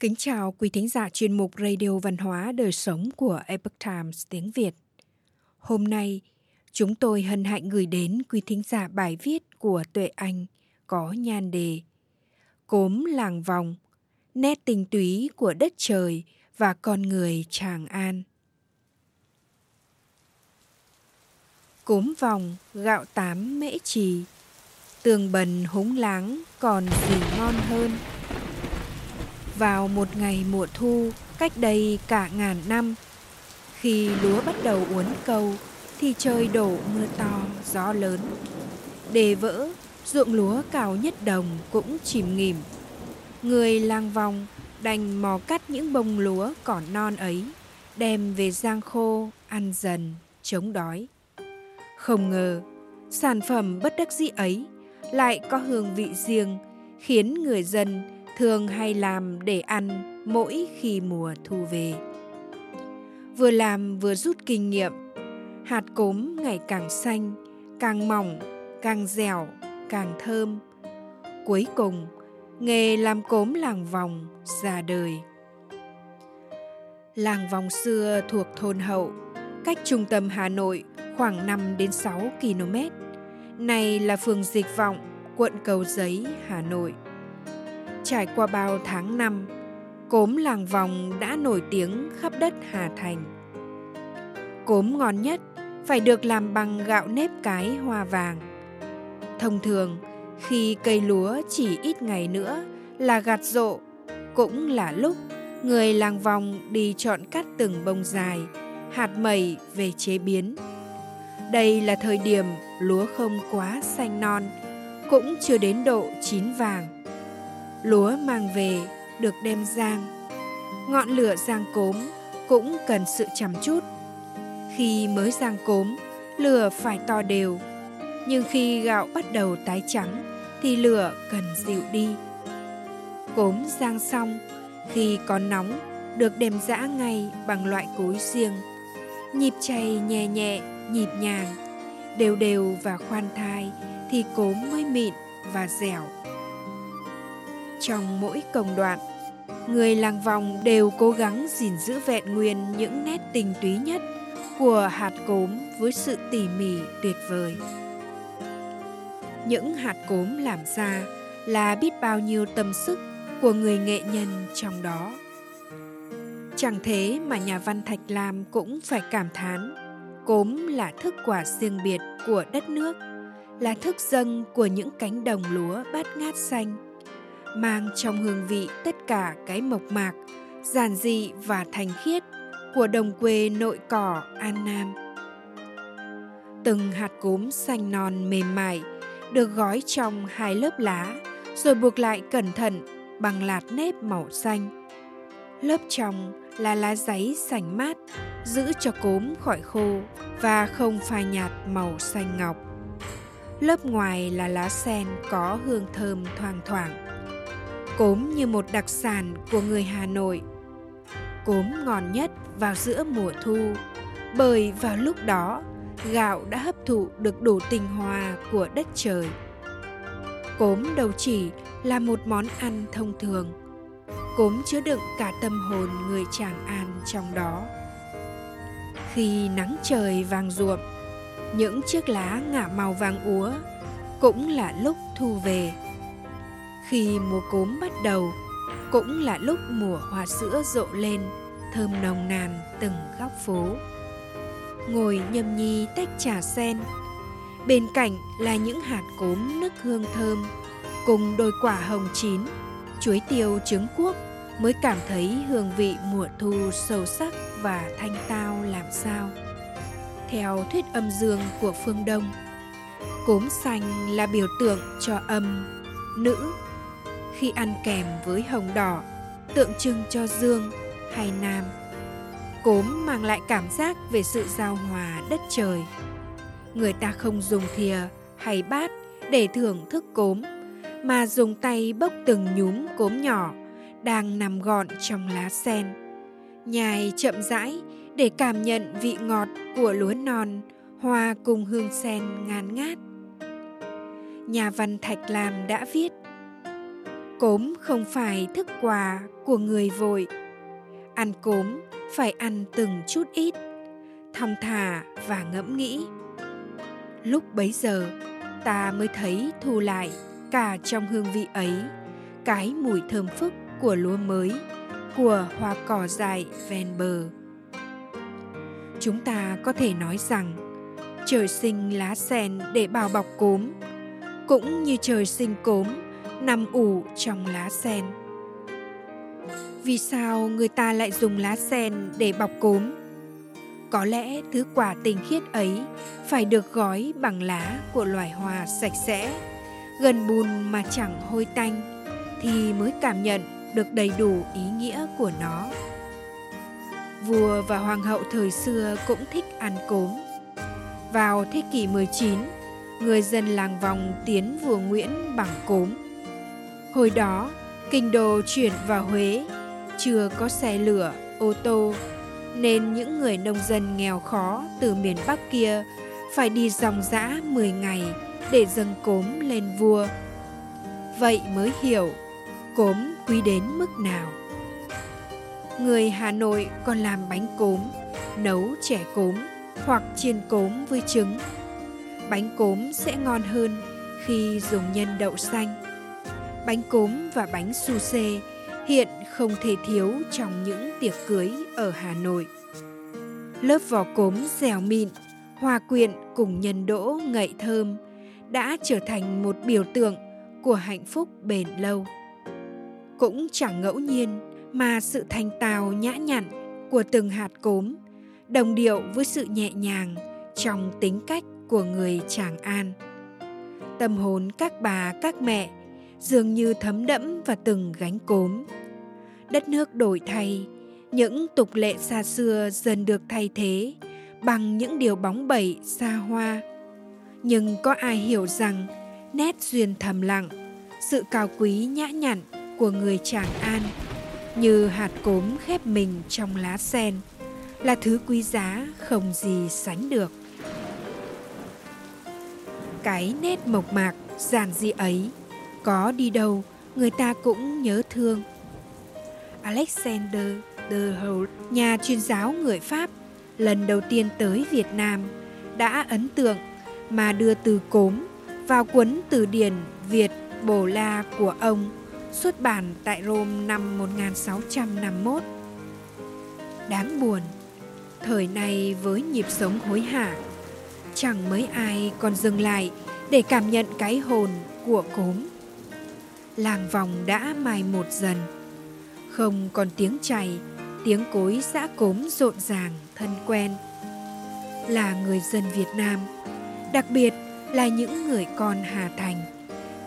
Kính chào quý thính giả chuyên mục Radio Văn hóa Đời Sống của Epoch Times tiếng Việt. Hôm nay, chúng tôi hân hạnh gửi đến quý thính giả bài viết của Tuệ Anh có nhan đề Cốm làng vòng, nét tình túy của đất trời và con người Tràng An. Cốm vòng, gạo tám mễ trì, tường bần húng láng còn gì ngon hơn – vào một ngày mùa thu cách đây cả ngàn năm. Khi lúa bắt đầu uốn câu thì trời đổ mưa to, gió lớn. Đề vỡ, ruộng lúa cao nhất đồng cũng chìm nghỉm. Người lang vòng đành mò cắt những bông lúa còn non ấy, đem về giang khô, ăn dần, chống đói. Không ngờ, sản phẩm bất đắc dĩ ấy lại có hương vị riêng, khiến người dân thường hay làm để ăn mỗi khi mùa thu về. Vừa làm vừa rút kinh nghiệm, hạt cốm ngày càng xanh, càng mỏng, càng dẻo, càng thơm. Cuối cùng, nghề làm cốm làng vòng ra đời. Làng vòng xưa thuộc thôn Hậu, cách trung tâm Hà Nội khoảng 5 đến 6 km. Này là phường Dịch Vọng, quận Cầu Giấy, Hà Nội trải qua bao tháng năm, cốm làng vòng đã nổi tiếng khắp đất Hà Thành. Cốm ngon nhất phải được làm bằng gạo nếp cái hoa vàng. Thông thường, khi cây lúa chỉ ít ngày nữa là gặt rộ, cũng là lúc người làng vòng đi chọn cắt từng bông dài, hạt mẩy về chế biến. Đây là thời điểm lúa không quá xanh non, cũng chưa đến độ chín vàng lúa mang về được đem rang ngọn lửa rang cốm cũng cần sự chăm chút. Khi mới rang cốm, lửa phải to đều. Nhưng khi gạo bắt đầu tái trắng, thì lửa cần dịu đi. Cốm rang xong, khi còn nóng, được đem giã ngay bằng loại cối riêng. Nhịp chay nhẹ nhẹ, nhịp nhàng, đều đều và khoan thai thì cốm mới mịn và dẻo trong mỗi công đoạn. Người làng vòng đều cố gắng gìn giữ vẹn nguyên những nét tình túy nhất của hạt cốm với sự tỉ mỉ tuyệt vời. Những hạt cốm làm ra là biết bao nhiêu tâm sức của người nghệ nhân trong đó. Chẳng thế mà nhà văn thạch lam cũng phải cảm thán, cốm là thức quả riêng biệt của đất nước, là thức dâng của những cánh đồng lúa bát ngát xanh mang trong hương vị tất cả cái mộc mạc, giản dị và thành khiết của đồng quê nội cỏ An Nam. Từng hạt cốm xanh non mềm mại được gói trong hai lớp lá rồi buộc lại cẩn thận bằng lạt nếp màu xanh. Lớp trong là lá giấy sành mát, giữ cho cốm khỏi khô và không phai nhạt màu xanh ngọc. Lớp ngoài là lá sen có hương thơm thoang thoảng Cốm như một đặc sản của người Hà Nội. Cốm ngon nhất vào giữa mùa thu, bởi vào lúc đó gạo đã hấp thụ được đủ tinh hoa của đất trời. Cốm đầu chỉ là một món ăn thông thường. Cốm chứa đựng cả tâm hồn người Tràng An trong đó. Khi nắng trời vàng ruộm, những chiếc lá ngả màu vàng úa cũng là lúc thu về khi mùa cốm bắt đầu, cũng là lúc mùa hoa sữa rộ lên, thơm nồng nàn từng góc phố. Ngồi nhâm nhi tách trà sen, bên cạnh là những hạt cốm nức hương thơm, cùng đôi quả hồng chín, chuối tiêu trứng cuốc mới cảm thấy hương vị mùa thu sâu sắc và thanh tao làm sao. Theo thuyết âm dương của phương Đông, cốm xanh là biểu tượng cho âm, nữ khi ăn kèm với hồng đỏ, tượng trưng cho dương hay nam. Cốm mang lại cảm giác về sự giao hòa đất trời. Người ta không dùng thìa hay bát để thưởng thức cốm, mà dùng tay bốc từng nhúm cốm nhỏ đang nằm gọn trong lá sen, nhai chậm rãi để cảm nhận vị ngọt của lúa non hòa cùng hương sen ngàn ngát. Nhà văn thạch lam đã viết cốm không phải thức quà của người vội. Ăn cốm phải ăn từng chút ít, thong thả và ngẫm nghĩ. Lúc bấy giờ, ta mới thấy thu lại cả trong hương vị ấy, cái mùi thơm phức của lúa mới, của hoa cỏ dại ven bờ. Chúng ta có thể nói rằng, trời sinh lá sen để bao bọc cốm, cũng như trời sinh cốm nằm ủ trong lá sen. Vì sao người ta lại dùng lá sen để bọc cốm? Có lẽ thứ quả tinh khiết ấy phải được gói bằng lá của loài hoa sạch sẽ gần bùn mà chẳng hôi tanh thì mới cảm nhận được đầy đủ ý nghĩa của nó. Vua và hoàng hậu thời xưa cũng thích ăn cốm. Vào thế kỷ 19, người dân làng vòng tiến vua Nguyễn bằng cốm. Hồi đó, kinh đô chuyển vào Huế, chưa có xe lửa, ô tô, nên những người nông dân nghèo khó từ miền Bắc kia phải đi dòng dã 10 ngày để dâng cốm lên vua. Vậy mới hiểu cốm quý đến mức nào. Người Hà Nội còn làm bánh cốm, nấu chẻ cốm hoặc chiên cốm với trứng. Bánh cốm sẽ ngon hơn khi dùng nhân đậu xanh. Bánh cốm và bánh su xê hiện không thể thiếu trong những tiệc cưới ở Hà Nội. Lớp vỏ cốm dẻo mịn, hòa quyện cùng nhân đỗ ngậy thơm đã trở thành một biểu tượng của hạnh phúc bền lâu. Cũng chẳng ngẫu nhiên mà sự thanh tào nhã nhặn của từng hạt cốm đồng điệu với sự nhẹ nhàng trong tính cách của người Tràng An. Tâm hồn các bà các mẹ dường như thấm đẫm và từng gánh cốm. Đất nước đổi thay, những tục lệ xa xưa dần được thay thế bằng những điều bóng bẩy xa hoa. Nhưng có ai hiểu rằng nét duyên thầm lặng, sự cao quý nhã nhặn của người Tràng An như hạt cốm khép mình trong lá sen là thứ quý giá không gì sánh được cái nét mộc mạc giản dị ấy có đi đâu người ta cũng nhớ thương alexander de Holt, nhà chuyên giáo người pháp lần đầu tiên tới việt nam đã ấn tượng mà đưa từ cốm vào cuốn từ điển Việt Bồ La của ông xuất bản tại Rome năm 1651. Đáng buồn, thời này với nhịp sống hối hả chẳng mấy ai còn dừng lại để cảm nhận cái hồn của cốm làng vòng đã mai một dần. Không còn tiếng chày, tiếng cối giã cốm rộn ràng, thân quen. Là người dân việt nam, đặc biệt là những người con hà thành,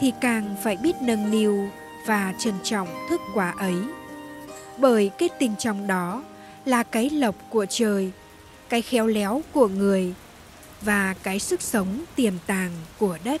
thì càng phải biết nâng niu và trân trọng thức quả ấy. Bởi kết tình trong đó là cái lộc của trời, cái khéo léo của người và cái sức sống tiềm tàng của đất